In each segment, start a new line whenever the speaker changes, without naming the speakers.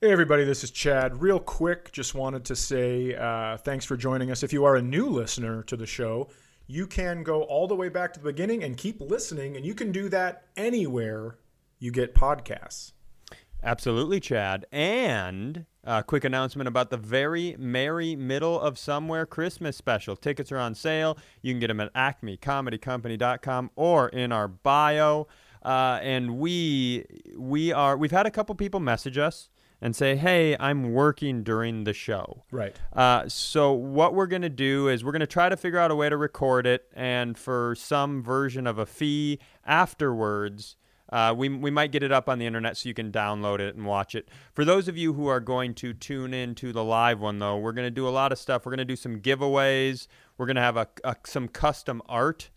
Hey, everybody, this is Chad. Real quick, just wanted to say uh, thanks for joining us. If you are a new listener to the show, you can go all the way back to the beginning and keep listening, and you can do that anywhere you get podcasts.
Absolutely, Chad. And a quick announcement about the very merry middle of somewhere Christmas special. Tickets are on sale. You can get them at acmecomedycompany.com or in our bio. Uh, and we we are we've had a couple people message us and say, "Hey, I'm working during the show."
Right.
Uh, so what we're gonna do is we're gonna try to figure out a way to record it, and for some version of a fee afterwards. Uh, we, we might get it up on the internet so you can download it and watch it. For those of you who are going to tune in to the live one, though, we're going to do a lot of stuff. We're going to do some giveaways. We're going to have a, a, some custom art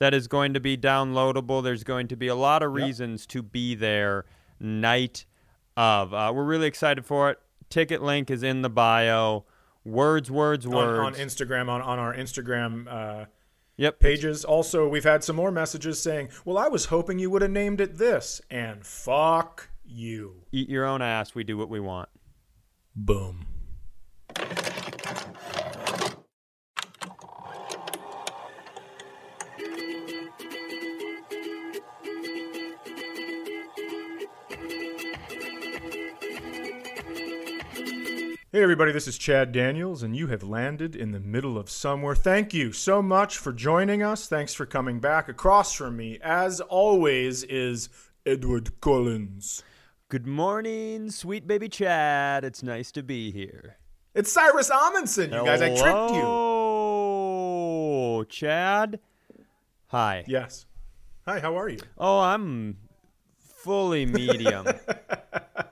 that is going to be downloadable. There's going to be a lot of reasons yep. to be there night of. Uh, we're really excited for it. Ticket link is in the bio. Words, words, words.
On, on Instagram, on, on our Instagram uh,
Yep.
Pages. Also, we've had some more messages saying, "Well, I was hoping you would have named it this," and fuck you.
Eat your own ass. We do what we want.
Boom. Hey, everybody, this is Chad Daniels, and you have landed in the middle of somewhere. Thank you so much for joining us. Thanks for coming back. Across from me, as always, is Edward Collins.
Good morning, sweet baby Chad. It's nice to be here.
It's Cyrus Amundson, you guys. I tricked you.
Oh, Chad. Hi.
Yes. Hi, how are you?
Oh, I'm fully medium.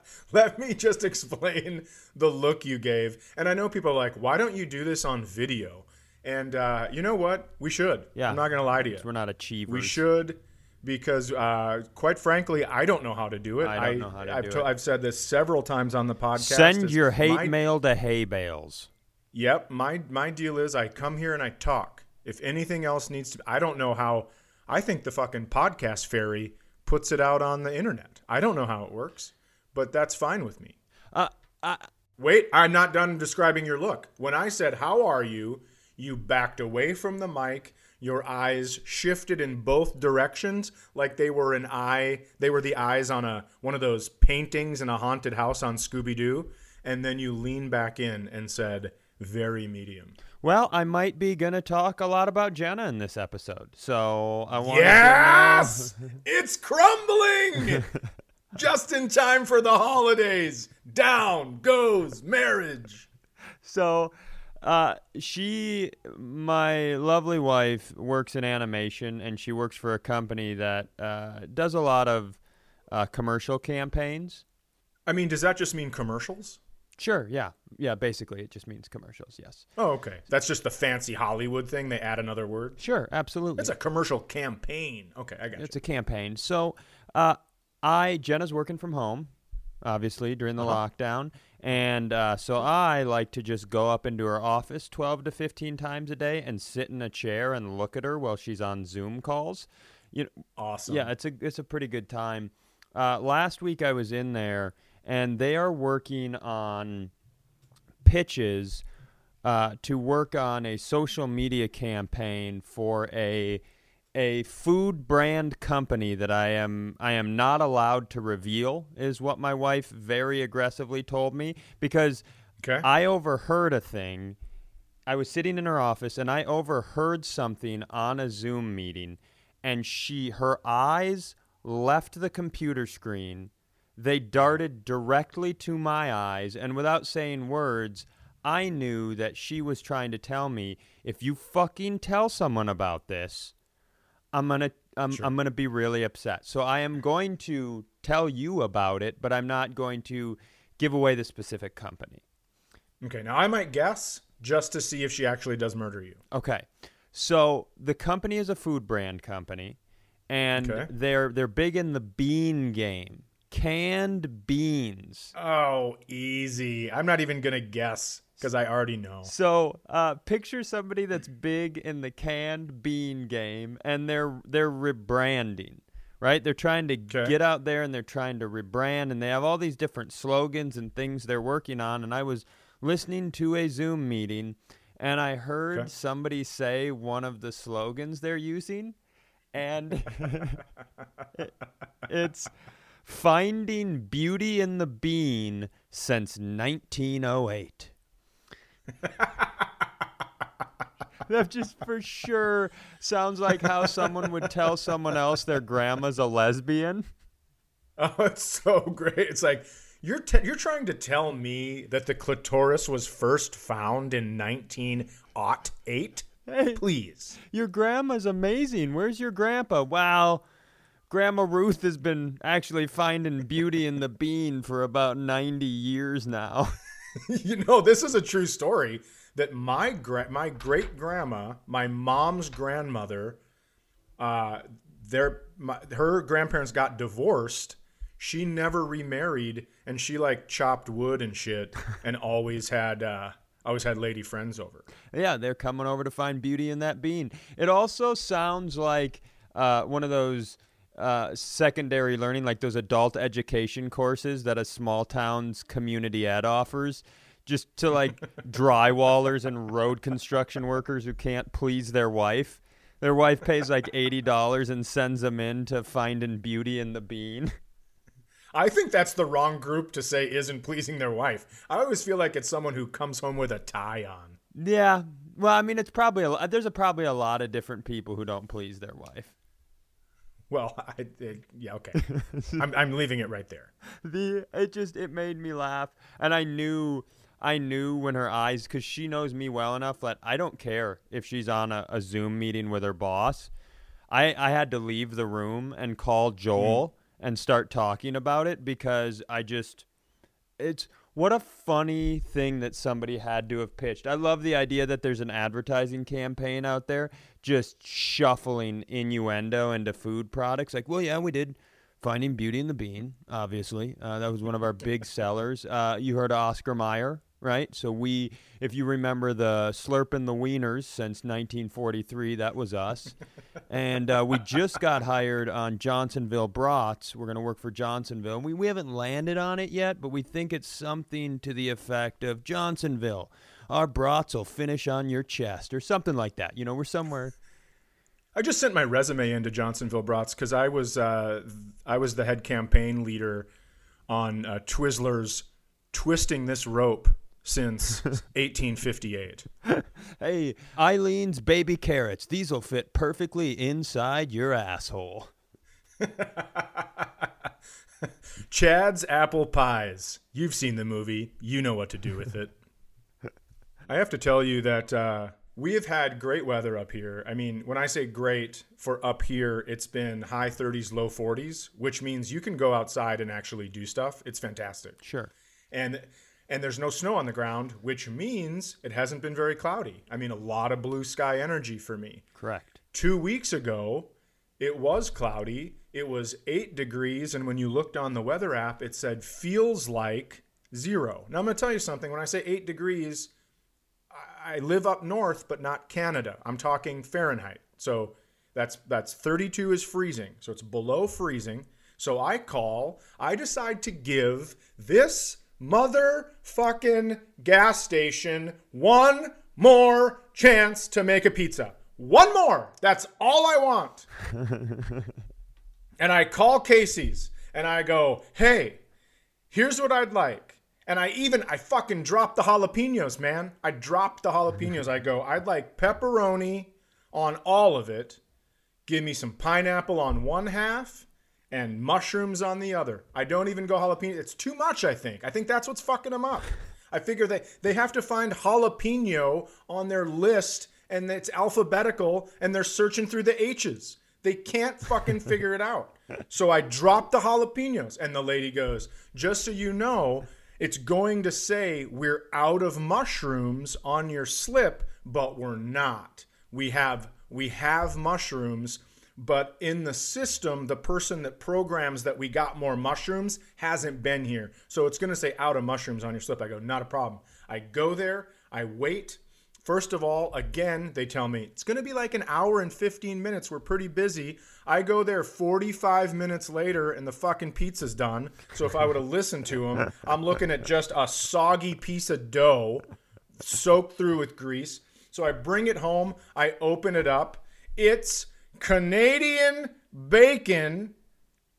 Let me just explain the look you gave. And I know people are like, why don't you do this on video? And uh, you know what? We should.
Yeah.
I'm not going to lie to you.
We're not achievers.
We should because, uh, quite frankly, I don't know how to do it.
I don't know how to
I've
do
to-
it.
I've said this several times on the podcast.
Send your hate
my-
mail to hay bales.
Yep. My, my deal is I come here and I talk. If anything else needs to, I don't know how. I think the fucking podcast fairy puts it out on the internet. I don't know how it works but that's fine with me.
Uh, I,
Wait, I'm not done describing your look. When I said, How are you? you backed away from the mic. Your eyes shifted in both directions like they were an eye. They were the eyes on a one of those paintings in a haunted house on Scooby Doo. And then you leaned back in and said, very medium.
Well, I might be gonna talk a lot about Jenna in this episode, so I want.
Yes, it's crumbling. just in time for the holidays. Down goes marriage.
So, uh, she, my lovely wife, works in animation, and she works for a company that uh, does a lot of uh, commercial campaigns.
I mean, does that just mean commercials?
Sure. Yeah. Yeah. Basically, it just means commercials. Yes.
Oh, okay. That's just the fancy Hollywood thing. They add another word.
Sure. Absolutely.
It's a commercial campaign. Okay, I got
It's
you.
a campaign. So, uh, I Jenna's working from home, obviously during the
Uh-huh.
lockdown, and uh, so I like to just go up into her office twelve to fifteen times a day and sit in a chair and look at her while she's on Zoom calls. You know,
Awesome.
yeah, it's a it's a pretty good time. Uh, last week I was in there, and they are working on pitches uh, to work on a social media campaign for a a food brand company that I am I am not allowed to reveal is what my wife very aggressively told me because
Okay.
I overheard a thing. I was sitting in her office and I overheard something on a Zoom meeting and she her eyes left the computer screen. They darted directly to my eyes and without saying words, I knew that she was trying to tell me if you fucking tell someone about this, I'm gonna I'm,
Sure.
I'm gonna be really upset. So I am going to tell you about it, but I'm not going to give away the specific company.
okay. Now I might guess just to see if she actually does murder you.
Okay. So the company is a food brand company, and
Okay.
they're they're big in the bean game. Canned beans.
Oh, easy. I'm not even gonna guess because I already know.
So uh, picture somebody that's big in the canned bean game, and they're they're rebranding. right? They're trying to
Okay.
get out there and they're trying to rebrand and they have all these different slogans and things they're working on. And I was listening to a Zoom meeting and I heard
Okay.
somebody say one of the slogans they're using. And it- it's finding beauty in the bean since 1908. That just for sure sounds like how someone would tell someone else their grandma's a lesbian.
Oh, it's so great. It's like you're te- you're trying to tell me that the clitoris was first found in 1908?
Hey.
Please.
Your grandma's amazing. Where's your grandpa? Wow. Grandma Ruth has been actually finding beauty in the bean for about 90 years now.
you know, this is a true story that my gra- my great grandma, my mom's grandmother, uh, their my, her grandparents got divorced. She never remarried, and she like chopped wood and shit, and always had uh, always had lady friends over.
Yeah, they're coming over to find beauty in that bean. It also sounds like uh, one of those uh, secondary learning, like those adult education courses that a small town's community ed offers, just to like drywallers and road construction workers who can't please their wife. Their wife pays like eighty dollars and sends them in to finding beauty in the bean.
I think that's the wrong group to say isn't pleasing their wife. I always feel like it's someone who comes home with a tie on.
Yeah, well, I mean, it's probably a, there's a, probably a lot of different people who don't please their wife.
Well, I, it, yeah, okay. I'm, I'm leaving it right there.
the it just it made me laugh and i knew i knew when her eyes because she knows me well enough that i don't care if she's on a, a zoom meeting with her boss i i had to leave the room and call joel hmm. and start talking about it because i just it's what a funny thing that somebody had to have pitched. I love the idea that there's an advertising campaign out there just shuffling innuendo into food products. Like, well, yeah, we did Finding Beauty in the Bean, obviously. Uh, that was one of our big sellers. Uh, you heard of Oscar Mayer, right? So we, if you remember the Slurpin' the Wieners since 1943, that was us. and uh, we just got hired on Johnsonville Brats. We're going to work for Johnsonville. We, we haven't landed on it yet, but we think it's something to the effect of Johnsonville. Our brats will finish on your chest or something like that. You know, we're somewhere.
I just sent my resume into Johnsonville Brats because I was uh, I was the head campaign leader on uh, Twizzlers twisting this rope since 1858.
Hey, Eileen's baby carrots. These will fit perfectly inside your asshole.
Chad's apple pies. You've seen the movie. You know what to do with it. I have to tell you that uh, we have had great weather up here. I mean, when I say great for up here, it's been high 30s, low 40s, which means you can go outside and actually do stuff. It's fantastic.
Sure.
And and there's no snow on the ground, which means it hasn't been very cloudy. I mean, a lot of blue sky energy for me.
Correct.
Two weeks ago, it was cloudy. It was eight degrees, and when you looked on the weather app, it said feels like zero. Now, I'm going to tell you something. When I say eight degrees, I I live up north, but not Canada. I'm talking Fahrenheit. So that's that's 32 is freezing. So it's below freezing. So I call, I decide to give this motherfucking gas station one more chance to make a pizza. One more. That's all I want. and I call Casey's and I go, hey, here's what I'd like. And I even, I fucking dropped the jalapenos, man. I dropped the jalapenos. I go, I'd like pepperoni on all of it. Give me some pineapple on one half and mushrooms on the other. I don't even go jalapeno. It's too much, I think. I think that's what's fucking them up. I figure they, they have to find jalapeno on their list and it's alphabetical and they're searching through the H's. They can't fucking figure it out. So I dropped the jalapenos and the lady goes, just so you know, it's going to say we're out of mushrooms on your slip, but we're not. We have we have mushrooms, but in the system, the person that programs that we got more mushrooms hasn't been here. So it's going to say out of mushrooms on your slip. I go, not a problem. I go there, I wait, First of all, again, they tell me it's going to be like an hour and 15 minutes. We're pretty busy. I go there 45 minutes later and the fucking pizza's done. So if I would have listened to them, I'm looking at just a soggy piece of dough soaked through with grease. So I bring it home, I open it up. It's Canadian bacon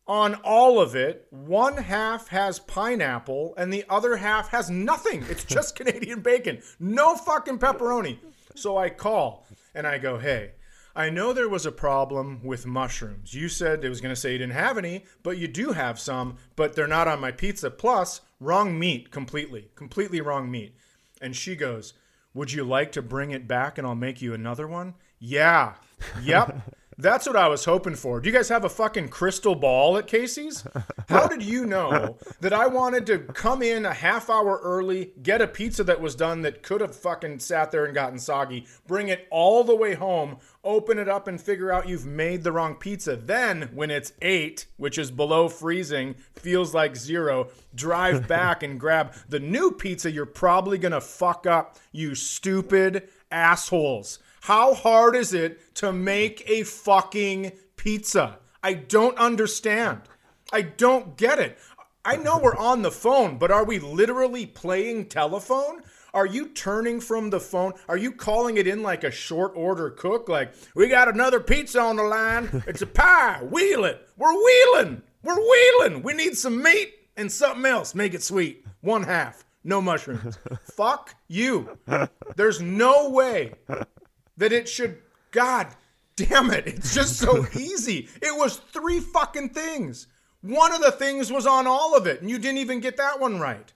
on all of it. One half has pineapple and the other half has nothing. It's just Canadian bacon. No fucking pepperoni. So I call and I go, hey, I know there was a problem with mushrooms. You said it was going to say you didn't have any, but you do have some, but they're not on my pizza. Plus, wrong meat completely. Completely wrong meat. And she goes, Would you like to bring it back and I'll make you another one? Yeah. Yep. That's what I was hoping for. Do you guys have a fucking crystal ball at Casey's? How did you know that I wanted to come in a half hour early, get a pizza that was done that could have fucking sat there and gotten soggy, bring it all the way home, open it up and figure out you've made the wrong pizza. Then, when it's eight, which is below freezing, feels like zero, drive back and grab the new pizza you're probably gonna fuck up, you stupid assholes. How hard is it to make a fucking pizza? I don't understand. I don't get it. I know we're on the phone, but are we literally playing telephone? Are you turning from the phone? Are you calling it in like a short order cook? Like, we got another pizza on the line. It's a pie. Wheel it. We're wheeling. We're wheeling. We need some meat and something else. Make it sweet. One half. No mushrooms. Fuck you. There's no way that it should. God damn it. It's just so easy. It was three fucking things. One of the things was on all of it, and you didn't even get that one right.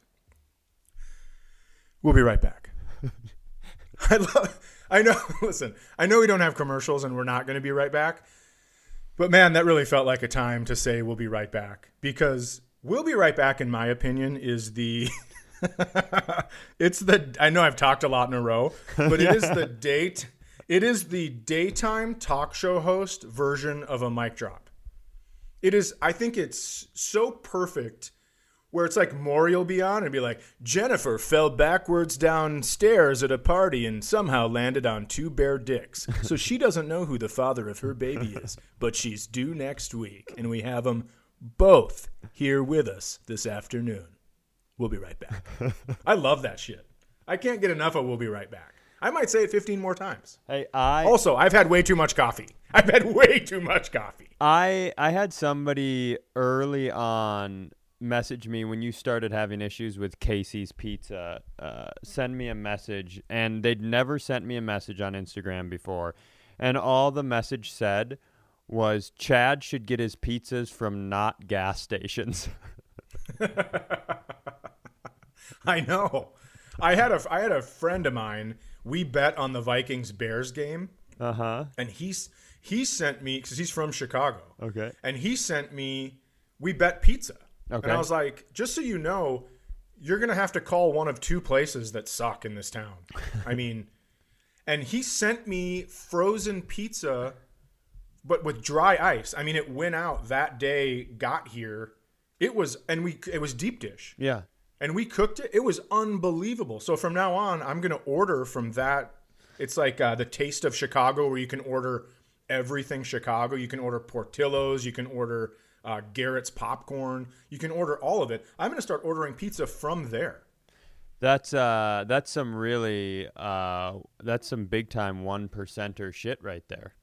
We'll be right back. I love. I know. Listen, I know we don't have commercials, and we're not going to be right back. But man, that really felt like a time to say we'll be right back because we'll be right back. In my opinion, is the. it's the. I know I've talked a lot in a row, but it is the date. It is the daytime talk show host version of a mic drop. It is. I think it's so perfect where it's like Maury will be on and be like, Jennifer fell backwards downstairs at a party and somehow landed on two bare dicks. So she doesn't know who the father of her baby is, but she's due next week. And we have them both here with us this afternoon. We'll be right back. I love that shit. I can't get enough of We'll Be Right Back. I might say it 15 more times.
Hey, I
Also, I've had way too much coffee. I've had way too much coffee.
I I had somebody early on message me when you started having issues with Casey's Pizza. Uh, send me a message, and they'd never sent me a message on Instagram before, and all the message said was Chad should get his pizzas from not gas stations.
I know. I had a I had a friend of mine. We bet on the Vikings Bears game,
uh huh.
and he's he sent me because he's from Chicago,
Okay.
and he sent me. We bet pizza,
Okay.
and I was like, just so you know, you're gonna have to call one of two places that suck in this town. I mean, and he sent me frozen pizza, but with dry ice. I mean, it went out that day, got here. It was, and we it was deep dish
Yeah.
And we cooked it. It was unbelievable. So from now on, I'm gonna order from that. It's like uh, the Taste of Chicago, where you can order everything Chicago. You can order Portillo's. You can order uh, Garrett's popcorn. You can order all of it. I'm gonna start ordering pizza from there.
That's uh that's some really uh that's some big time one percenter shit right there.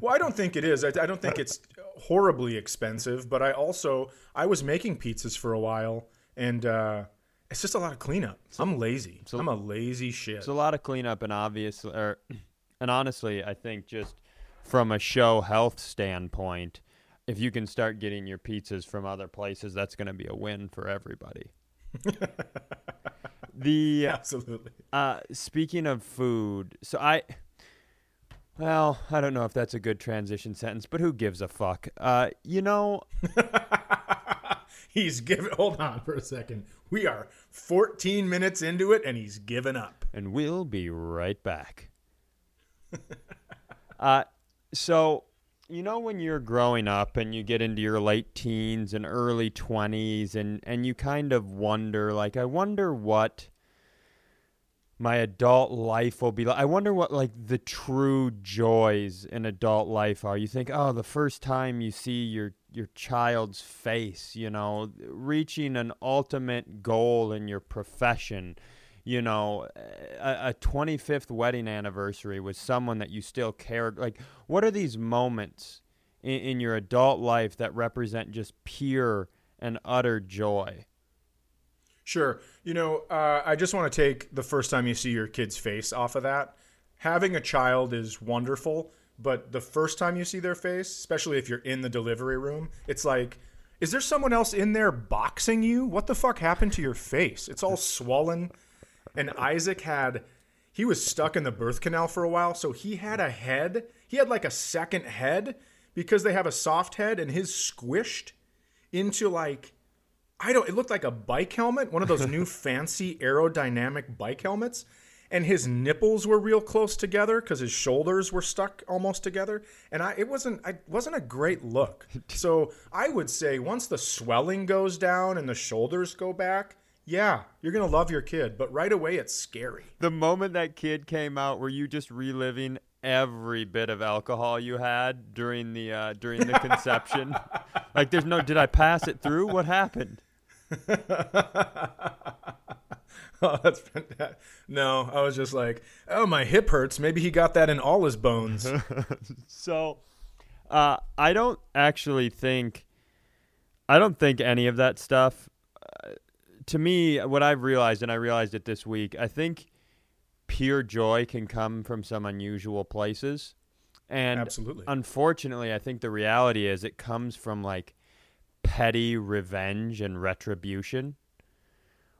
Well, I don't think it is. I, I don't think it's horribly expensive. But I also I was making pizzas for a while, and uh, it's just a lot of cleanup. I'm lazy. So, I'm a lazy shit.
It's a lot of cleanup and obviously or and honestly, I think just from a show health standpoint, if you can start getting your pizzas from other places, that's going to be a win for everybody. the
Absolutely.
uh speaking of food, so I well, I don't know if that's a good transition sentence, but who gives a fuck? Uh, you know,
he's given. Hold on for a second. We are 14 minutes into it, and he's given up.
and we'll be right back. uh, so, you know, when you're growing up and you get into your late teens and early 20s, and, and you kind of wonder, like, I wonder what my adult life will be like. I wonder what like the true joys in adult life are. You think, oh, the first time you see your your child's face, you know, reaching an ultimate goal in your profession, you know, a, a 25th wedding anniversary with someone that you still cared. Like, what are these moments in, in your adult life that represent just pure and utter joy?
Sure. You know, uh, I just want to take the first time you see your kid's face off of that. Having a child is wonderful, but the first time you see their face, especially if you're in the delivery room, it's like, is there someone else in there boxing you? What the fuck happened to your face? It's all swollen. And Isaac had, he was stuck in the birth canal for a while, so he had a head. He had like a second head because they have a soft head, and his squished into like I don't. It looked like a bike helmet, one of those new fancy aerodynamic bike helmets, and his nipples were real close together because his shoulders were stuck almost together. And I, it wasn't. I wasn't a great look. So I would say once the swelling goes down and the shoulders go back, yeah, you're gonna love your kid. But right away, it's scary.
The moment that kid came out, were you just reliving every bit of alcohol you had during the uh, during the conception? like, there's no. Did I pass it through? What happened?
oh, that's fantastic. No, I was just like, oh, my hip hurts. Maybe he got that in all his bones.
so, uh, I don't actually think, I don't think any of that stuff. Uh, to me, what I've realized, and I realized it this week, I think pure joy can come from some unusual places. And
Absolutely.
unfortunately, I think the reality is it comes from like petty revenge and retribution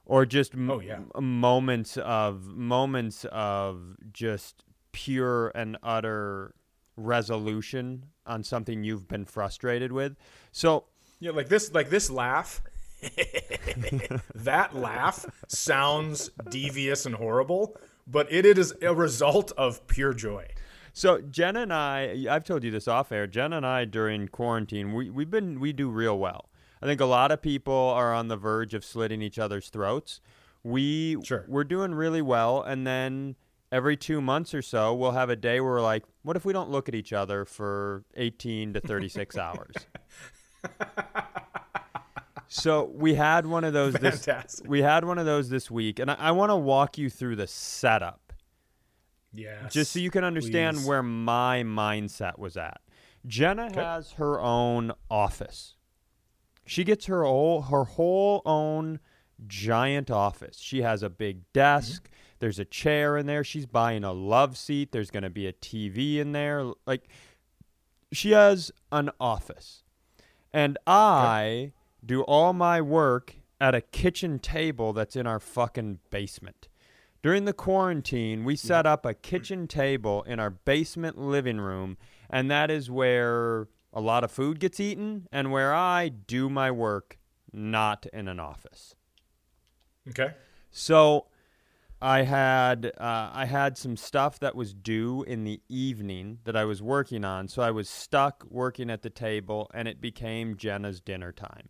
or just
oh, yeah.
m- moments of moments of just pure and utter resolution on something you've been frustrated with. So
yeah, like this like this laugh that laugh sounds devious and horrible, but it is a result of pure joy.
So Jenna and I, I've told you this off air. Jenna and I during quarantine, we we've been we do real well. I think a lot of people are on the verge of slitting each other's throats. We
sure.
we're doing really well, and then every two months or so, we'll have a day where we're like, what if we don't look at each other for 18 to 36 hours? so we had one of those this we had one of those this week, and I, I want to walk you through the setup
Yes.
Just so you can understand
please.
where my mindset was at. Jenna okay. has her own office. She gets her whole her whole own giant office. She has a big desk. Mm-hmm. There's a chair in there. She's buying a love seat. There's going to be a TV in there. Like she has an office. And I do all my work at a kitchen table that's in our fucking basement. During the quarantine, we set up a kitchen table in our basement living room, and that is where a lot of food gets eaten and where I do my work, not in an office.
Okay.
So I had uh, I had some stuff that was due in the evening that I was working on, so I was stuck working at the table, and it became Jenna's dinner time.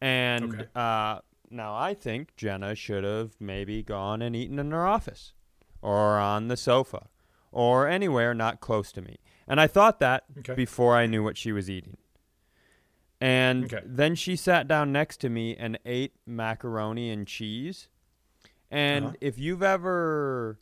And okay. uh, now, I think Jenna should have maybe gone and eaten in her office or on the sofa or anywhere not close to me. And I thought that okay. before I knew what she was eating. And okay. then she sat down next to me and ate macaroni and cheese. And uh-huh. if you've ever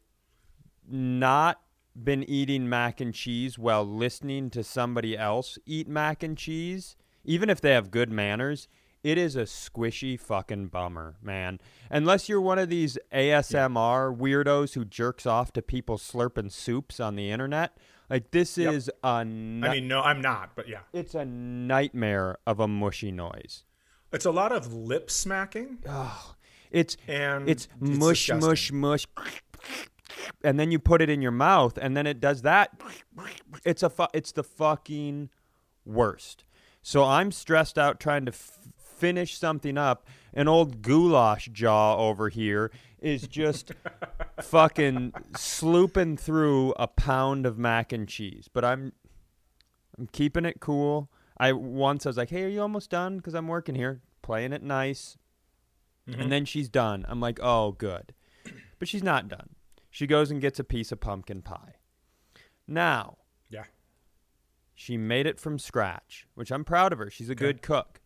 not been eating mac and cheese while listening to somebody else eat mac and cheese, even if they have good manners, it is a squishy fucking bummer, man. Unless you're one of these ASMR weirdos who jerks off to people slurping soups on the internet, like this yep. is a.
I mean, no, I'm not, but yeah,
it's a nightmare of a mushy noise.
It's a lot of lip smacking.
Oh, it's
and
it's, it's mush, disgusting. mush, mush, and then you put it in your mouth, and then it does that. It's a fu- it's the fucking worst. So I'm stressed out trying to f- finish something up, an old goulash jaw over here is just fucking slooping through a pound of mac and cheese. But I'm I'm keeping it cool. I once I was like, "Hey, are you almost done?" Because I'm working here, playing it nice. Mm-hmm. And then she's done. I'm like, "Oh, good," but she's not done. She goes and gets a piece of pumpkin pie. Now,
Yeah.
she made it from scratch, which I'm proud of her. She's a good cook.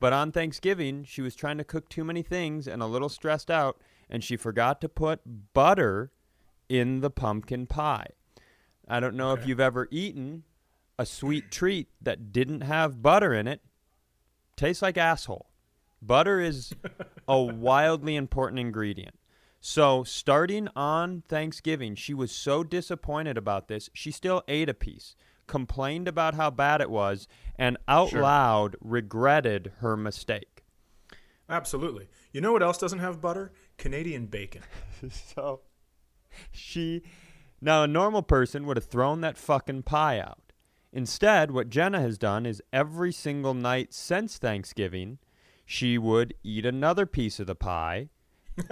But on Thanksgiving, she was trying to cook too many things and a little stressed out, and she forgot to put butter in the pumpkin pie. I don't know if you've ever eaten a sweet treat that didn't have butter in it. Tastes like asshole. Butter is a wildly important ingredient. So, starting on Thanksgiving, she was so disappointed about this, she still ate a piece, complained about how bad it was, and out
Sure.
loud regretted her mistake.
Absolutely. You know what else doesn't have butter? Canadian bacon.
so, she. Now, a normal person would have thrown that fucking pie out. Instead, what Jenna has done is every single night since Thanksgiving, she would eat another piece of the pie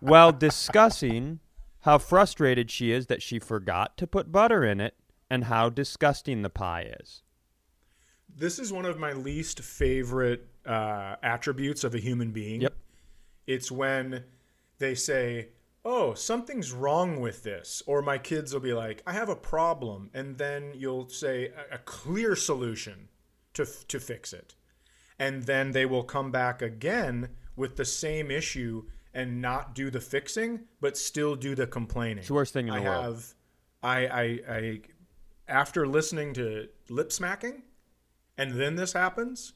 while discussing how frustrated she is that she forgot to put butter in it and how disgusting the pie is.
This is one of my least favorite uh, attributes of a human being.
Yep.
It's when they say, "Oh, something's wrong with this," or my kids will be like, "I have a problem," and then you'll say a, a clear solution to f- to fix it, and then they will come back again with the same issue and not do the fixing, but still do the complaining.
It's the worst thing in the
I
world.
have, I, I, I, after listening to lip smacking, and then this happens.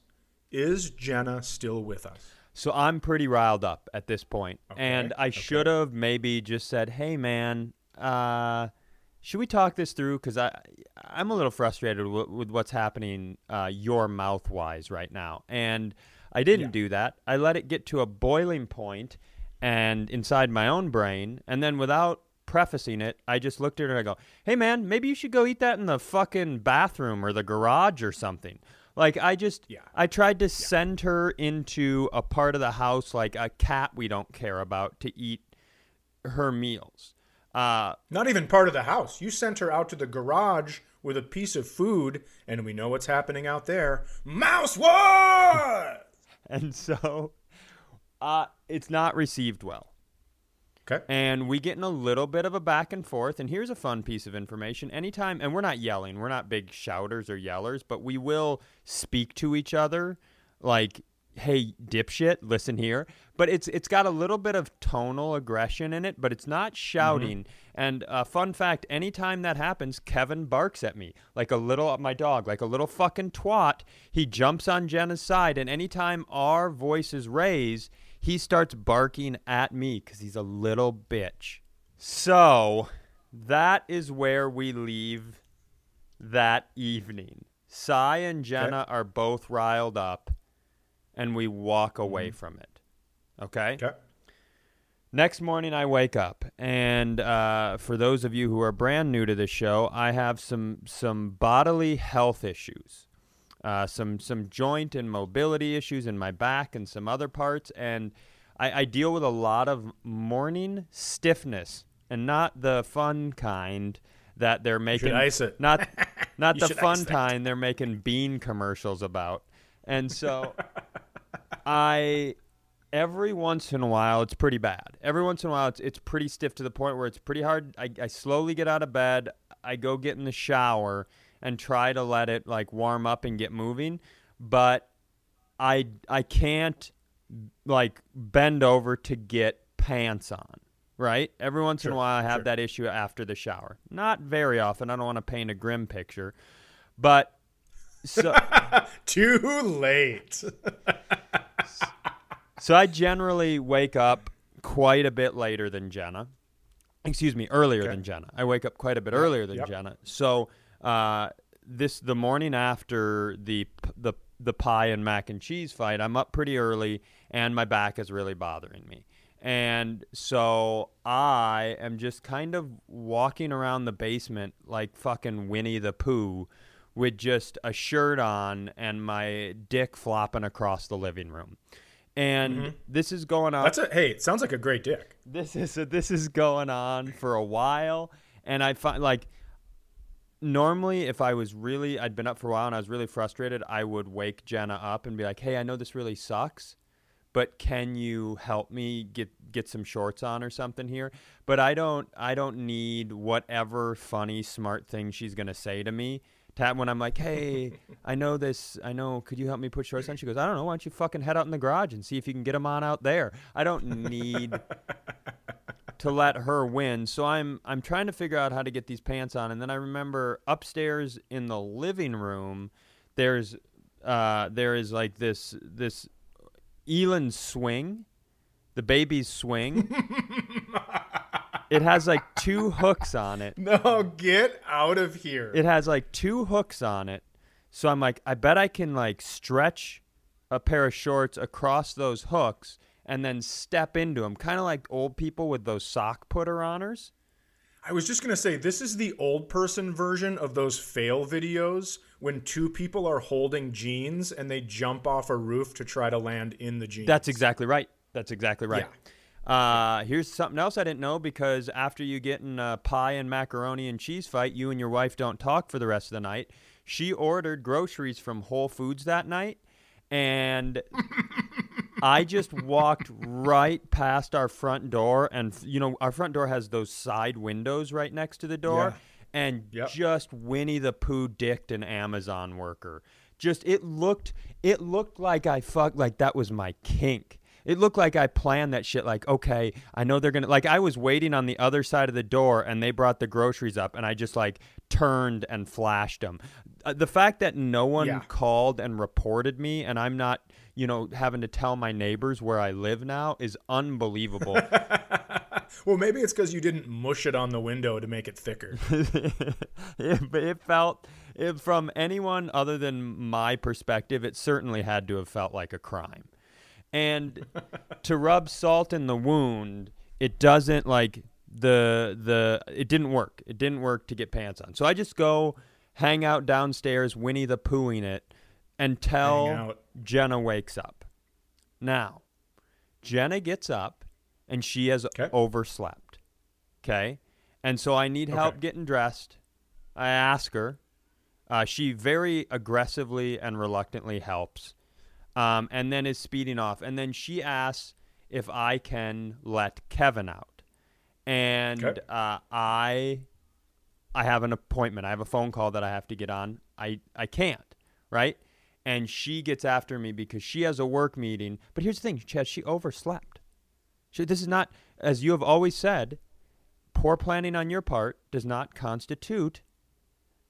Is Jenna still with us?
So I'm pretty riled up at this point,
Okay,
and I
okay.
should have maybe just said, "Hey, man, uh, should we talk this through? Because I I'm a little frustrated with, with what's happening uh, your mouth wise right now." And I didn't
Yeah.
do that. I let it get to a boiling point, and inside my own brain, and then without prefacing it, I just looked at her and I go, "Hey, man, maybe you should go eat that in the fucking bathroom or the garage or something." Like I just
Yeah.
I tried to send her into a part of the house like a cat we don't care about to eat her meals. Uh,
Not even part of the house. You sent her out to the garage with a piece of food, and we know what's happening out there. Mouse war!
and so uh, it's not received well.
Okay.
And we get in a little bit of a back and forth. And here's a fun piece of information. Anytime, and we're not yelling, we're not big shouters or yellers, but we will speak to each other like, hey, dipshit, listen here. But it's it's got a little bit of tonal aggression in it, but it's not shouting. And uh, fun fact anytime that happens, Kevin barks at me like a little, my dog, like a little fucking twat. He jumps on Jenna's side. And anytime our voices raise, he starts barking at me because he's a little bitch. So that is where we leave that evening. Cy and Jenna are both riled up, and we walk away from it. Okay?
Okay.
Next morning, I wake up, and uh, for those of you who are brand new to this show, I have some some bodily health issues, uh, some some joint and mobility issues in my back and some other parts, and I, I deal with a lot of morning stiffness, and not the fun kind that they're making.
ice it.
Not not the fun kind they're making bean commercials about, and so I every once in a while it's pretty bad. Every once in a while it's it's pretty stiff to the point where it's pretty hard. I, I slowly get out of bed, I go get in the shower and try to let it like warm up and get moving, but I I can't like bend over to get pants on. Right? Every once in a while I have
sure.
that issue after the shower. Not very often. I don't want to paint a grim picture. But so
Too late.
So I generally wake up quite a bit later than Jenna. Excuse me, earlier
Okay.
than Jenna. I wake up quite a bit earlier than
yep.
Jenna. So uh, this the morning after the the the pie and mac and cheese fight, I'm up pretty early and my back is really bothering me. And so I am just kind of walking around the basement like fucking Winnie the Pooh with just a shirt on and my dick flopping across the living room. And this is going on
That's a hey. It sounds like a great dick.
this is this is going on for a while and i find like normally if i was really i'd been up for a while and i was really frustrated i would wake jenna up and be like hey i know this really sucks but can you help me get get some shorts on or something here? But I don't I don't need whatever funny smart thing she's gonna say to me. To when I'm like, hey, I know this, I know. Could you help me put shorts on? She goes, I don't know. Why don't you fucking head out in the garage and see if you can get them on out there? I don't need to let her win. So I'm I'm trying to figure out how to get these pants on. And then I remember upstairs in the living room, there's uh, there is like this this Elin swing, the baby's swing. it has like two hooks on it.
No, get out of here.
It has like two hooks on it. So I'm like, I bet I can like stretch a pair of shorts across those hooks and then step into them, kind of like old people with those sock putter honors.
I was just going to say, this is the old person version of those fail videos when two people are holding jeans and they jump off a roof to try to land in the jeans.
That's exactly right. That's exactly right. Yeah. Uh, here's something else I didn't know because after you get in a pie and macaroni and cheese fight, you and your wife don't talk for the rest of the night. She ordered groceries from Whole Foods that night, and I just walked right past our front door, and you know our front door has those side windows right next to the door, yeah. and yep. just Winnie the Pooh dicked an Amazon worker. Just it looked it looked like I fucked like that was my kink. It looked like I planned that shit. Like, okay, I know they're gonna like. I was waiting on the other side of the door, and they brought the groceries up, and I just like turned and flashed them. Uh, the fact that no one yeah. called and reported me, and I'm not you know, having to tell my neighbors where I live now is unbelievable.
well, maybe it's because you didn't mush it on the window to make it thicker.
it, it felt, it, from anyone other than my perspective, it certainly had to have felt like a crime. And to rub salt in the wound, it doesn't like the the it didn't work. It didn't work to get pants on. So I just go hang out downstairs, Winnie the Poohing it until Jenna wakes up. Now, Jenna gets up and she has okay. overslept. Okay. And so I need help okay. getting dressed. I ask her. Uh, she very aggressively and reluctantly helps um, and then is speeding off. And then she asks if I can let Kevin out. And okay. uh, I I have an appointment. I have a phone call that I have to get on. I, I can't, right? and she gets after me because she has a work meeting. But here's the thing, Chad, she overslept. She, this is not, as you have always said, poor planning on your part does not constitute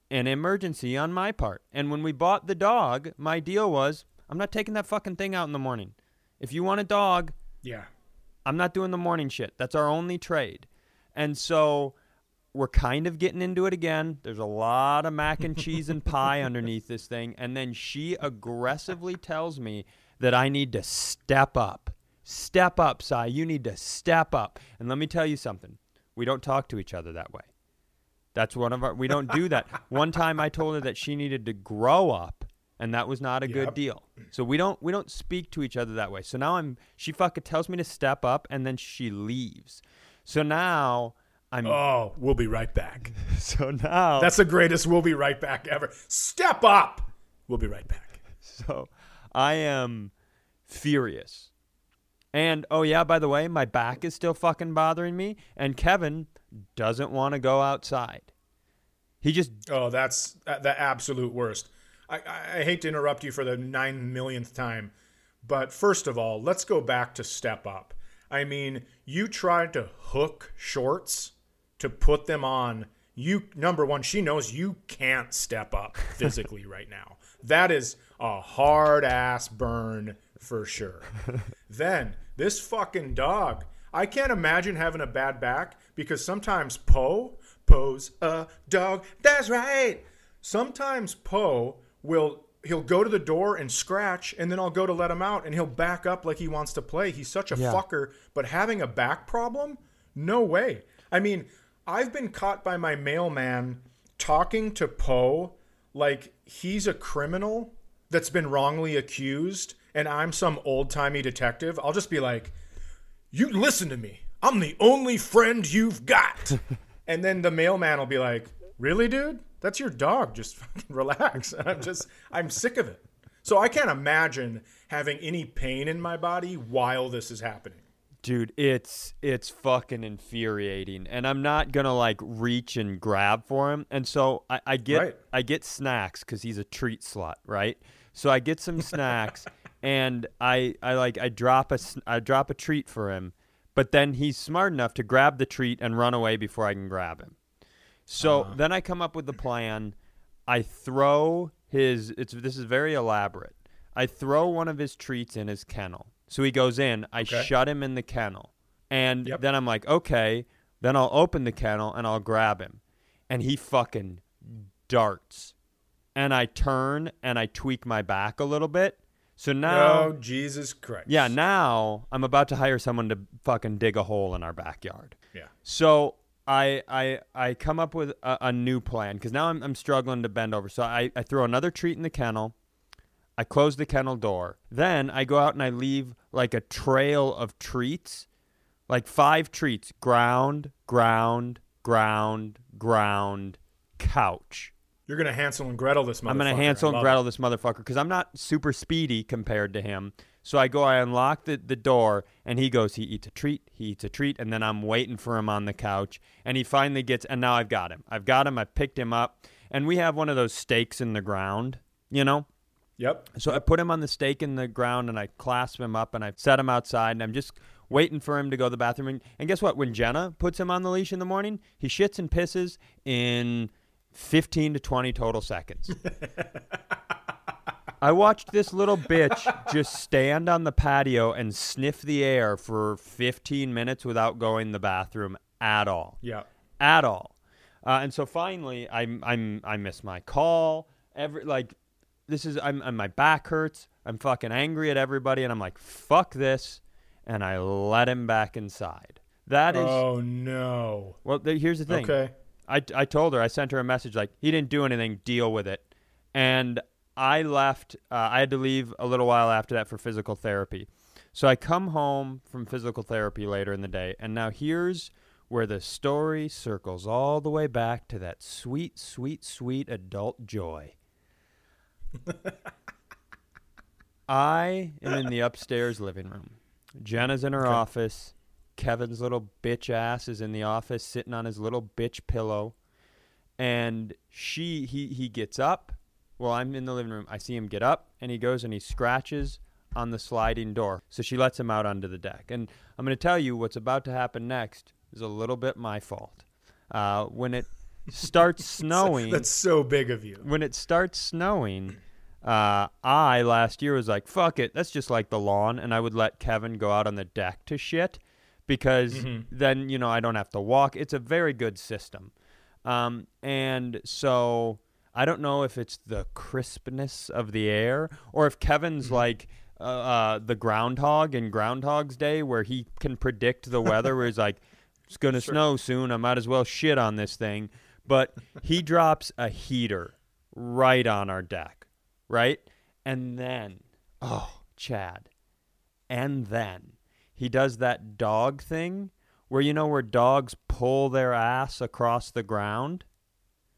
an emergency on my part. And when we bought the dog, my deal was I'm not taking that fucking thing out in the morning. If you want a dog,
yeah.
I'm not doing the morning shit. That's our only trade. And so we're kind of getting into it again. There's a lot of mac and cheese and pie underneath this thing. And then she aggressively tells me that I need to step up. Step up, Cy. You need to step up. And let me tell you something. We don't talk to each other that way. That's one of our we don't do that. one time I told her that she needed to grow up and that was not a yep. good deal. So we don't we don't speak to each other that way. So now I'm she fucking tells me to step up and then she leaves. So now I'm
Oh, we'll be right back.
So now
That's the greatest we'll be right back ever. Step up. We'll be right back.
So I am furious. And oh yeah, by the way, my back is still fucking bothering me and Kevin doesn't want to go outside. He just
Oh, that's the absolute worst. I, I hate to interrupt you for the nine millionth time, but first of all, let's go back to step up. I mean, you tried to hook shorts to put them on, you number one, she knows you can't step up physically right now. That is a hard ass burn for sure. then this fucking dog. I can't imagine having a bad back because sometimes Poe, Poe's a dog. That's right. Sometimes Poe will he'll go to the door and scratch and then I'll go to let him out and he'll back up like he wants to play. He's such a yeah. fucker, but having a back problem? No way. I mean, I've been caught by my mailman talking to Poe like he's a criminal that's been wrongly accused and I'm some old timey detective. I'll just be like, You listen to me. I'm the only friend you've got. and then the mailman will be like, Really, dude? That's your dog. Just fucking relax. I'm just, I'm sick of it. So I can't imagine having any pain in my body while this is happening.
Dude, it's it's fucking infuriating, and I'm not gonna like reach and grab for him, and so I, I get
Right.
I get snacks because he's a treat slut, right? So I get some snacks, and I I like I drop a s- I drop a treat for him, but then he's smart enough to grab the treat and run away before I can grab him. So
Uh-huh.
then I come up with the plan. I throw his. It's this is very elaborate. I throw one of his treats in his kennel. So he goes in. I
Okay.
shut him in the kennel, and
Yep.
then I'm like, okay. Then I'll open the kennel and I'll grab him, and he fucking darts, and I turn and I tweak my back a little bit. So now,
oh, Jesus Christ.
yeah, now I'm about to hire someone to fucking dig a hole in our backyard.
Yeah.
So I I I come up with a, a new plan because now I'm I'm struggling to bend over. So I, I throw another treat in the kennel. I close the kennel door. Then I go out and I leave like a trail of treats, like five treats: ground, ground, ground, ground, couch.
You're going to Hansel and Gretel this motherfucker.
I'm gonna Hansel and Gretel this motherfucker because I'm not super speedy compared to him. So I go, I unlock the, the door, and he goes, he eats a treat, he eats a treat, and then I'm waiting for him on the couch, and he finally gets, and now I've got him. I've got him. I picked him up, and we have one of those stakes in the ground, you know.
Yep.
So I put him on the stake in the ground, and I clasp him up, and I set him outside, and I'm just waiting for him to go to the bathroom. And, and guess what? When Jenna puts him on the leash in the morning, he shits and pisses in 15 to 20 total seconds. I watched this little bitch just stand on the patio and sniff the air for 15 minutes without going to the bathroom at all
Yeah.
at all. Uh, and so finally, I'm I'm I miss my call. Every like, this is I'm, I'm my back hurts. I'm fucking angry at everybody, and I'm like, fuck this, and I let him back inside. That is
Oh, no.
well. The, here's the thing.
Okay.
I, I told her I sent her a message like he didn't do anything. Deal with it. And I left. Uh, I had to leave a little while after that for physical therapy. So I come home from physical therapy later in the day, and now here's where the story circles all the way back to that sweet, sweet, sweet adult joy. I am in the upstairs living room. Jenna's in her
Okay.
office. Kevin's little bitch ass is in the office sitting on his little bitch pillow. And she he he gets up. Well, I'm in the living room. I see him get up and he goes and he scratches on the sliding door. So she lets him out onto the deck. And I'm going to tell you what's about to happen next is a little bit my fault. Uh, when it starts snowing,
That's so big of you.
when it starts snowing, uh, I last year was like, fuck it, that's just like the lawn, and I would let Kevin go out on the deck to shit because
Mhm.
then you know I don't have to walk. It's a very good system, um, and so I don't know if it's the crispness of the air or if Kevin's like. Uh, uh, the groundhog in Groundhog's Day, where he can predict the weather, where he's like, "It's gonna
Sure.
snow soon. I might as well shit on this thing." But he drops a heater right on our deck, right? And then, oh, Chad, and then he does that dog thing where you know where dogs pull their ass across the ground.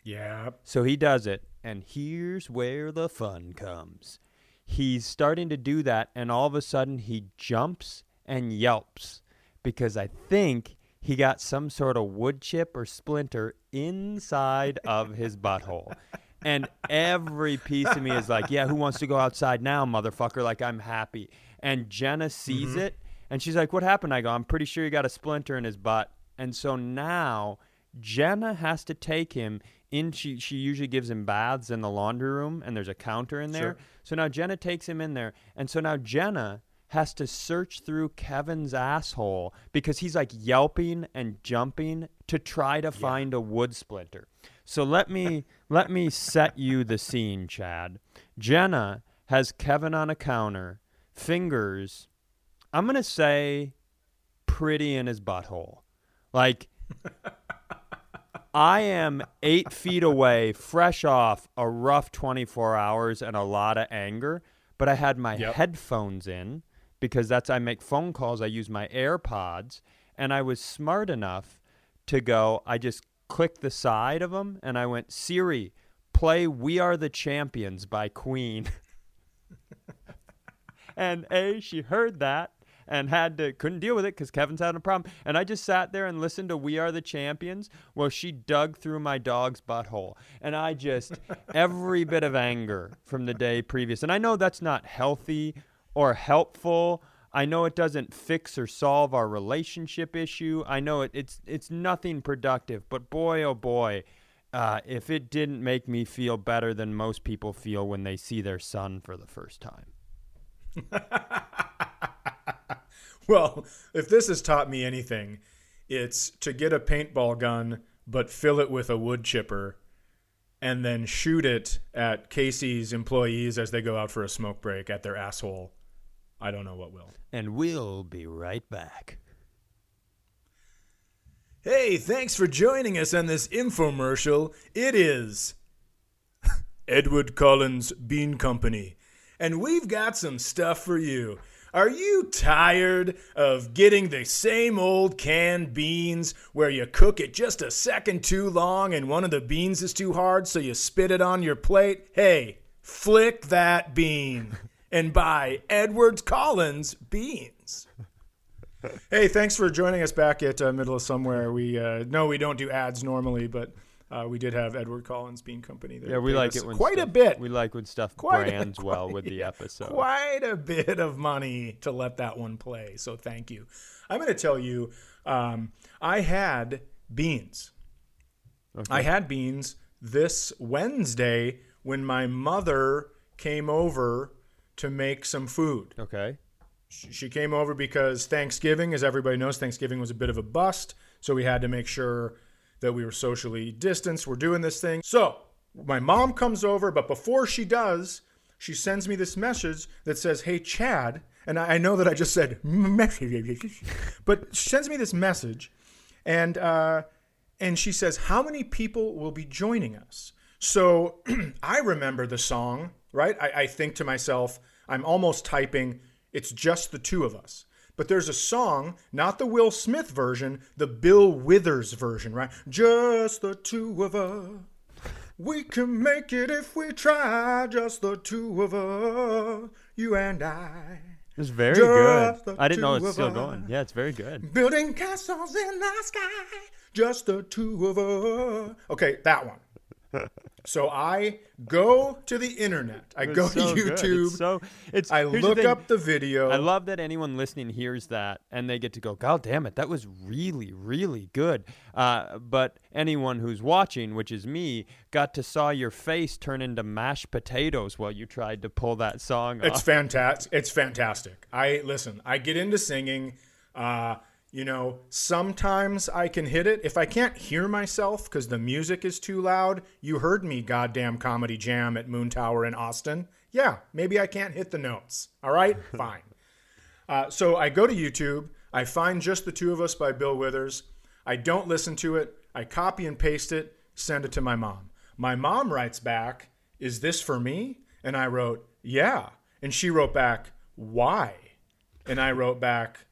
Yeah.
So he does it, and here's where the fun comes. He's starting to do that, and all of a sudden he jumps and yelps because I think he got some sort of wood chip or splinter inside of his butthole. And every piece of me is like, yeah, who wants to go outside now, motherfucker? Like, I'm happy. And Jenna sees mm-hmm. it, and she's like, what happened? I go, I'm pretty sure he got a splinter in his butt. And so now Jenna has to take him in. She, she usually gives him baths in the laundry room, and there's a counter in there.
Sure.
So now Jenna takes him in there. And so now Jenna has to search through Kevin's asshole because he's like yelping and jumping to try to find a wood splinter. So let me let me set you the scene, Chad. Jenna has Kevin on a counter, fingers I'm going to say pretty in his butthole. Like I am eight feet away, fresh off a rough 24 hours and a lot of anger, but I had my
Yep.
headphones in because that's I make phone calls. I use my AirPods, and I was smart enough to go. I just clicked the side of them, and I went Siri, play "We Are the Champions" by Queen. and A, she heard that and had to couldn't deal with it because Kevin's having a problem. And I just sat there and listened to "We Are the Champions" while she dug through my dog's butthole, and I just every bit of anger from the day previous. And I know that's not healthy or helpful. I know it doesn't fix or solve our relationship issue. I know it, it's it's nothing productive. But boy, oh boy, uh, if it didn't make me feel better than most people feel when they see their son for the first time.
well, if this has taught me anything, it's to get a paintball gun but fill it with a wood chipper and then shoot it at Casey's employees as they go out for a smoke break at their asshole. I don't know what will.
And we'll be right back.
Hey, thanks for joining us on this infomercial. It is Edward Collins Bean Company, and we've got some stuff for you. Are you tired of getting the same old canned beans where you cook it just a second too long and one of the beans is too hard so you spit it on your plate? Hey, flick that bean and buy Edwards Collins beans. hey, thanks for joining us back at uh, Middle of Somewhere. We uh, no, we don't do ads normally, but uh, we did have Edward Collins Bean Company there.
Yeah, we like it when
quite
stuff,
a bit.
We like when stuff
Quite a-
brands well with the episode.
Quite a bit of money to let that one play. So thank you. I'm going to tell you, um, I had beans.
Okay.
I had beans this Wednesday when my mother came over to make some food.
Okay.
She came over because Thanksgiving, as everybody knows, Thanksgiving was a bit of a bust. So we had to make sure that we were socially distanced. We're doing this thing. So my mom comes over, but before she does, she sends me this message that says, Hey, Chad. And I know that I just said but she sends me this message and, uh, and she says, How many people will be joining us? So I remember the song, right? I, I think to myself, I'm almost typing, It's just the two of us. But there's a song, not the Will Smith version, the Bill Withers version, right? Just the two of us. We can make it if we try, just the two of us, you and I.
It's very
Just
good. I didn't know it's still
us.
going. Yeah, it's very good.
Building castles in the sky, just the two of us. Okay, that one. So I go to the internet. I
It's
go
so
to. YouTube.
It's so it's.
I
here's the
look up the video.
I love that anyone listening hears that and they get to go, God damn it, that was really, really good. Uh, but anyone who's watching, which is me, got to saw your face turn into mashed potatoes while you tried to pull that song
out.
It's
fantastic. It's fantastic. I listen. I get into singing. Uh, you know, sometimes I can hit it if I can't hear myself because the music is too loud. You heard me, goddamn comedy jam at Moontower in Austin. Yeah, maybe I can't hit the notes. All right, fine. Uh, so I go to YouTube. I find just the two of us by Bill Withers. I don't listen to it. I copy and paste it. Send it to my mom. My mom writes back, "Is this for me?" And I wrote, "Yeah." And she wrote back, "Why?" And I wrote back,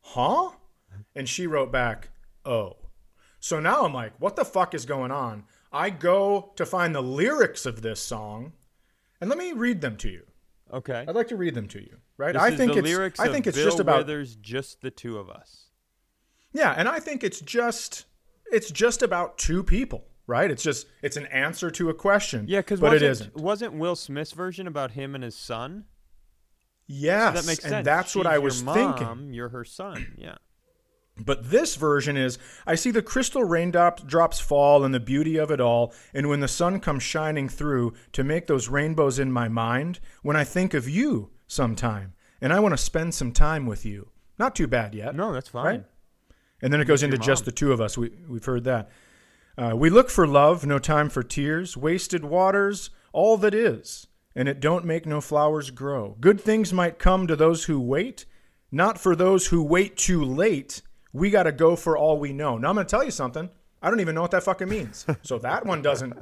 "Huh?" And she wrote back, "Oh." So now I'm like, "What the fuck is going on?" I go to find the lyrics of this song, and let me read them to you.
Okay.
I'd like to read them to you. Right?
This
I think
the
it's
lyrics
I think it's
Bill
just about
Withers, just the two of us.
Yeah, and I think it's just it's just about two people, right? It's just it's an answer to a question.
Yeah, because
but it isn't.
wasn't Will Smith's version about him and his son?
Yes,
that makes
and
sense.
that's what
She's
I
your
was
mom,
thinking.
You're her son. Yeah.
But this version is I see the crystal raindrops fall and the beauty of it all, and when the sun comes shining through to make those rainbows in my mind, when I think of you sometime, and I want to spend some time with you. Not too bad yet.
No, that's fine.
Right? And then it goes into just the two of us. We, we've heard that. Uh, we look for love, no time for tears, wasted waters, all that is, and it don't make no flowers grow. Good things might come to those who wait, not for those who wait too late. We got to go for all we know. Now, I'm going to tell you something. I don't even know what that fucking means. So that one doesn't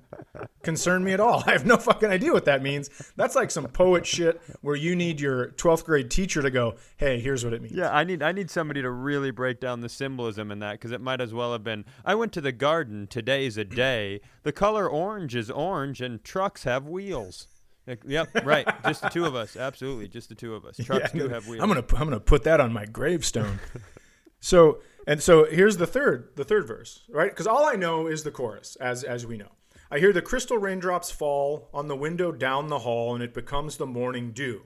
concern me at all. I have no fucking idea what that means. That's like some poet shit where you need your 12th grade teacher to go, hey, here's what it means.
Yeah, I need I need somebody to really break down the symbolism in that because it might as well have been. I went to the garden. Today's a day. The color orange is orange, and trucks have wheels. Like, Yep, right. Just the two of us. Absolutely, just the two of us. Trucks
Yeah,
do have wheels.
I'm gonna I'm gonna put that on my gravestone. So and so here's the third the third verse, right? Because all I know is the chorus, as as we know. I hear the crystal raindrops fall on the window down the hall, and it becomes the morning dew.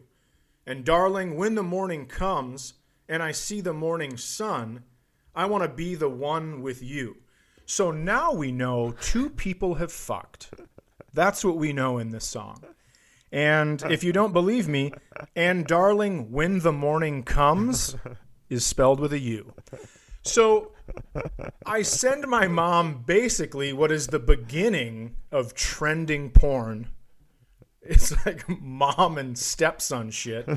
And darling, when the morning comes and I see the morning sun, I want to be the one with you. So now we know two people have fucked. That's what we know in this song. And if you don't believe me, and darling, when the morning comes is spelled with a U. So I send my mom basically what is the beginning of trending porn. It's like mom and stepson shit.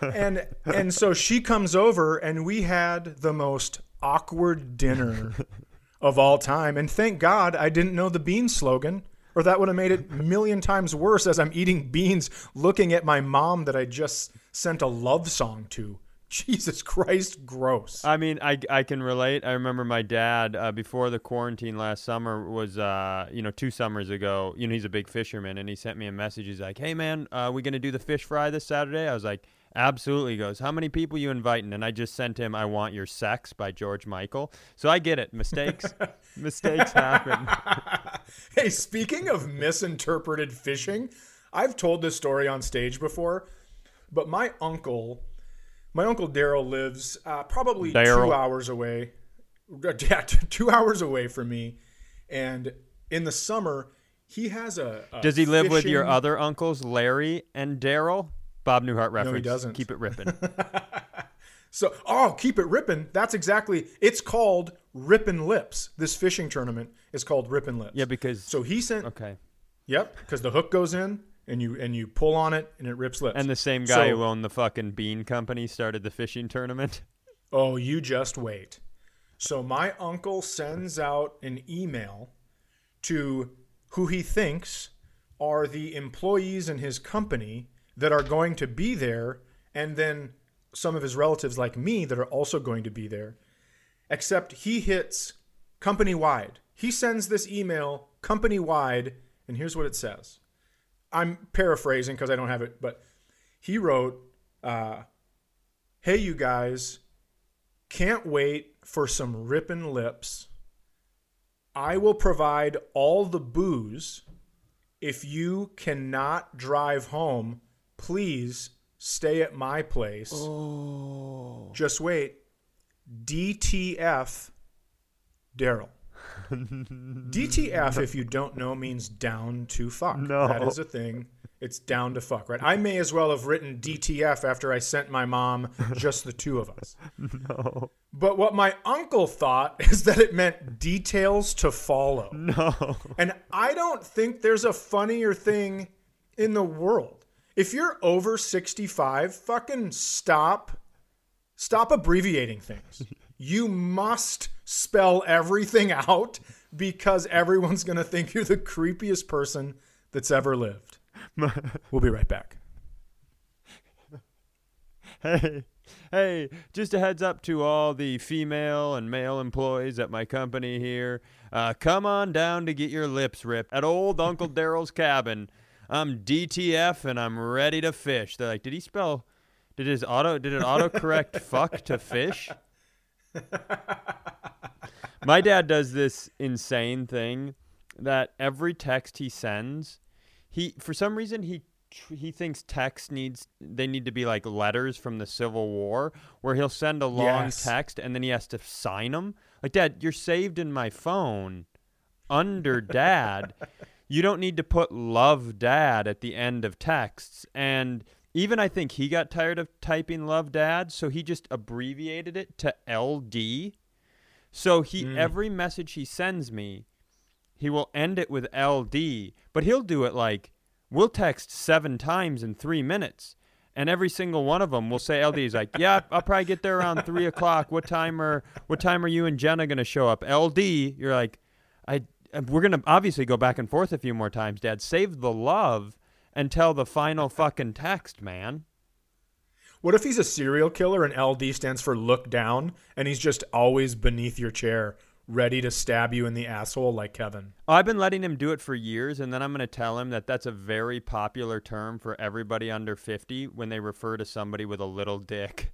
And and so she comes over and we had the most awkward dinner of all time. And thank God I didn't know the bean slogan, or that would have made it a million times worse as I'm eating beans looking at my mom that I just sent a love song to. Jesus Christ, gross.
I mean, I, I can relate. I remember my dad uh, before the quarantine last summer was, uh, you know, two summers ago. You know, he's a big fisherman, and he sent me a message. He's like, "Hey, man, uh, we gonna do the fish fry this Saturday?" I was like, "Absolutely." He goes, "How many people you inviting?" And I just sent him "I Want Your Sex" by George Michael. So I get it. Mistakes, mistakes happen.
hey, speaking of misinterpreted fishing, I've told this story on stage before, but my uncle, my uncle Daryl lives uh, probably
Daryl.
two hours away. Yeah, t- two hours away from me, and in the summer he has a. a
Does he live with your other uncles, Larry and Daryl? Bob Newhart reference.
No, he doesn't.
Keep it ripping.
So, oh, keep it ripping. That's exactly. It's called Rippin' Lips. This fishing tournament is called Rippin' Lips.
yeah, because
So he sent.
okay.
Yep, because the hook goes in and you and you pull on it and it rips lips.
And the same guy
So-
who owned the fucking bean company started the fishing tournament.
Oh, you just wait. So my uncle sends out an email to who he thinks are the employees in his company that are going to be there, and then some of his relatives like me that are also going to be there. Except he hits company wide. He sends this email company wide, and here's what it says. I'm paraphrasing because I don't have it, but he wrote, uh, "Hey, you guys." Can't wait for some rippin' lips. I will provide all the booze. If you cannot drive home, please stay at my place.
Oh.
Just wait. DTF Daryl. DTF, if you don't know, means down to fuck.
No.
That is a thing. It's down to fuck, right? I may as well have written DTF after I sent my mom just the two of us.
No.
But what my uncle thought is that it meant details to follow.
No.
And I don't think there's a funnier thing in the world. If you're over 65, fucking stop. Stop abbreviating things. You must spell everything out because everyone's going to think you're the creepiest person that's ever lived. We'll be right back.
Hey, hey, just a heads up to all the female and male employees at my company here. Uh, come on down to get your lips ripped at old Uncle Daryl's cabin. I'm DTF and I'm ready to fish. They're like, did he spell? Did his auto? Did it autocorrect fuck to fish? My dad does this insane thing that every text he sends, he for some reason he he thinks text needs they need to be like letters from the Civil War, where he'll send a long
Yes.
text and then he has to sign them. Like, Dad, you're saved in my phone under Dad. you don't need to put love Dad at the end of texts. And even I think he got tired of typing love Dad, so he just abbreviated it to LD. So he hmm. every message he sends me, he will end it with LD, but he'll do it like we'll text seven times in three minutes, and every single one of them will say LD. He's like, "Yeah, I'll probably get there around three o'clock. What time are What time are you and Jenna gonna show up?" LD. You're like, I. We're gonna obviously go back and forth a few more times, Dad. Save the love until the final fucking text, man.
What if he's a serial killer and LD stands for look down and he's just always beneath your chair ready to stab you in the asshole like Kevin.
I've been letting him do it for years, and then I'm going to tell him that that's a very popular term for everybody under 50 when they refer to somebody with a little dick.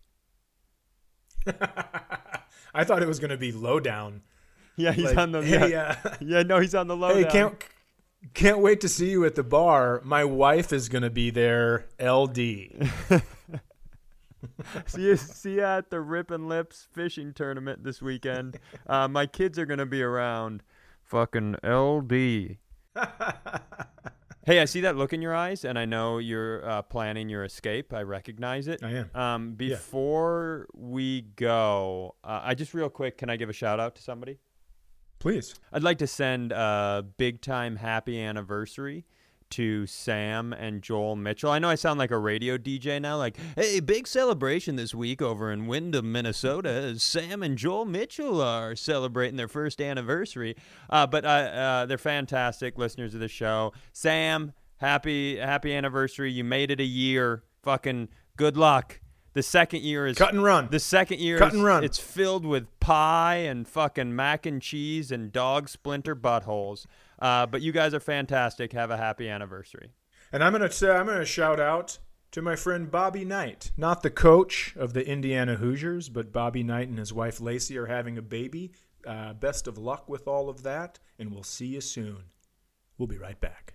I thought it was going to be low down.
Yeah, he's
Like,
on the
hey,
yeah.
uh,
yeah, no, he's on the low.
hey, can't can't wait to see you at the bar. My wife is going to be there. LD.
see you, see you at the Rippin' Lips fishing tournament this weekend. Uh, my kids are gonna be around. Fucking LD. Hey, I see that look in your eyes, and I know you're uh, planning your escape. I recognize it.
I am.
Um, before we go, uh, I just real quick, can I give a shout out to somebody?
Please.
I'd like to send a big time happy anniversary to Sam and Joel Mitchell. I know I sound like a radio DJ now, like, hey, big celebration this week over in Windom, Minnesota, Sam and Joel Mitchell are celebrating their first anniversary. Uh, but uh, uh, they're fantastic listeners of the show. Sam, happy happy anniversary! You made it a year. Fucking good luck. The second year is
Cut and run.
the second year,
Cut
is-
and run.
it's filled with pie and fucking mac and cheese and dog splinter buttholes. Uh, but you guys are fantastic. Have a happy anniversary.
And I'm gonna say I'm gonna shout out to my friend Bobby Knight, not the coach of the Indiana Hoosiers, but Bobby Knight and his wife Lacey are having a baby. Uh, best of luck with all of that, and we'll see you soon. We'll be right back.